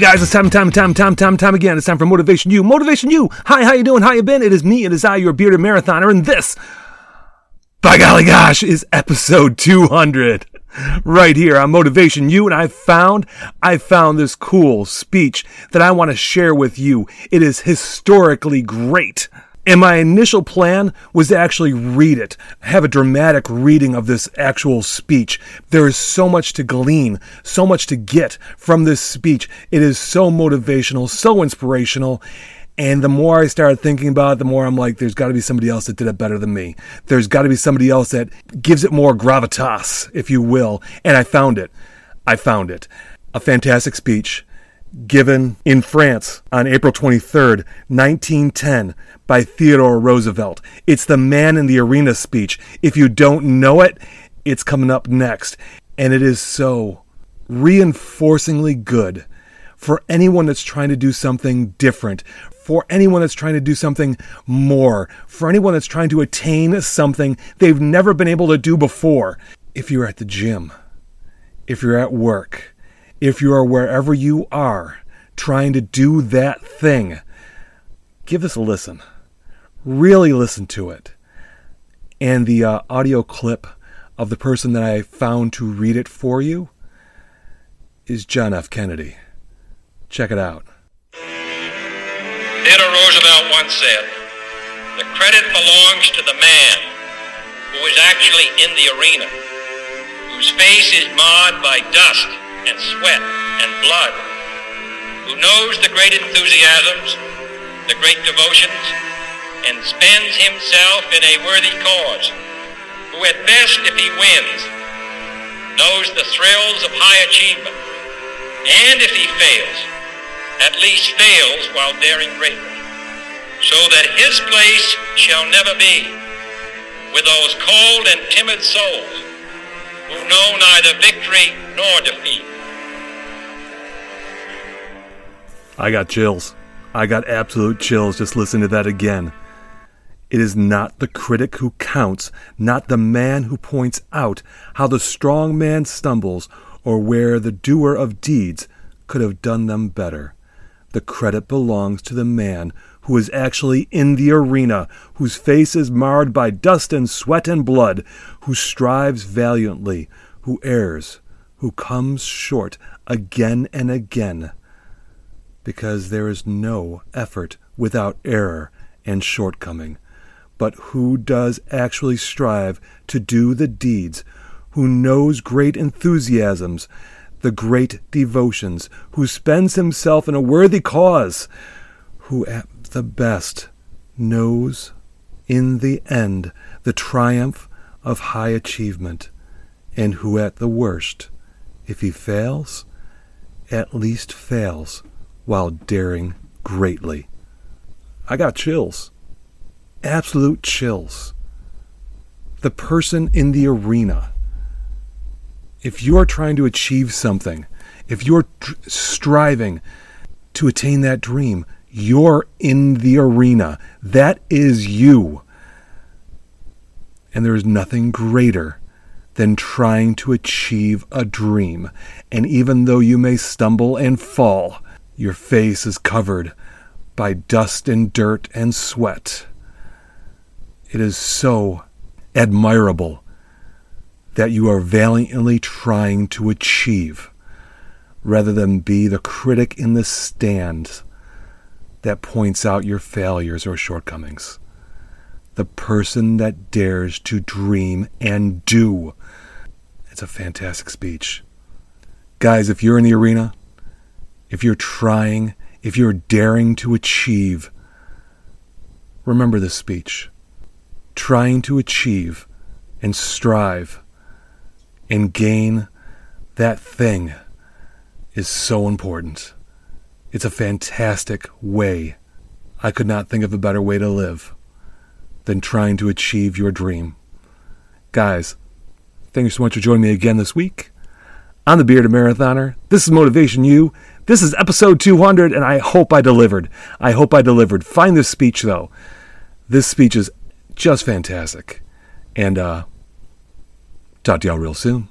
guys, it's time, time, time, time, time, time again. It's time for Motivation You. Motivation You. Hi, how you doing? How you been? It is me. It is I, your bearded marathoner, and this, by golly gosh, is episode 200 right here on Motivation You. And I found, I found this cool speech that I want to share with you. It is historically great. And my initial plan was to actually read it, have a dramatic reading of this actual speech. There is so much to glean, so much to get from this speech. It is so motivational, so inspirational. And the more I started thinking about it, the more I'm like, there's got to be somebody else that did it better than me. There's got to be somebody else that gives it more gravitas, if you will. And I found it. I found it. A fantastic speech given in France on April 23rd, 1910, by Theodore Roosevelt. It's the man in the arena speech. If you don't know it, it's coming up next. And it is so reinforcingly good for anyone that's trying to do something different, for anyone that's trying to do something more, for anyone that's trying to attain something they've never been able to do before. If you're at the gym, if you're at work, if you are wherever you are trying to do that thing, give this a listen. Really listen to it. And the uh, audio clip of the person that I found to read it for you is John F. Kennedy. Check it out. Theodore Roosevelt once said, The credit belongs to the man who is actually in the arena, whose face is marred by dust and sweat and blood, who knows the great enthusiasms, the great devotions, and spends himself in a worthy cause, who at best, if he wins, knows the thrills of high achievement, and if he fails, at least fails while daring greatly, so that his place shall never be with those cold and timid souls who know neither victory nor defeat. I got chills. I got absolute chills just listening to that again. It is not the critic who counts, not the man who points out how the strong man stumbles or where the doer of deeds could have done them better. The credit belongs to the man who is actually in the arena, whose face is marred by dust and sweat and blood, who strives valiantly, who errs, who comes short again and again. Because there is no effort without error and shortcoming. But who does actually strive to do the deeds, who knows great enthusiasms, the great devotions, who spends himself in a worthy cause, who at the best knows in the end the triumph of high achievement, and who at the worst, if he fails, at least fails while daring greatly. I got chills absolute chills. The person in the arena, if you're trying to achieve something, if you're tr- striving to attain that dream, you're in the arena. That is you. And there is nothing greater than trying to achieve a dream. And even though you may stumble and fall, your face is covered by dust and dirt and sweat. It is so admirable that you are valiantly trying to achieve rather than be the critic in the stand that points out your failures or shortcomings. The person that dares to dream and do. It's a fantastic speech. Guys, if you're in the arena, if you're trying, if you're daring to achieve, remember this speech trying to achieve and strive and gain that thing is so important. It's a fantastic way. I could not think of a better way to live than trying to achieve your dream. Guys, thank you so much for joining me again this week. I'm the Bearded Marathoner. This is Motivation You. This is episode 200, and I hope I delivered. I hope I delivered. Find this speech, though. This speech is just fantastic. And uh, talk to y'all real soon.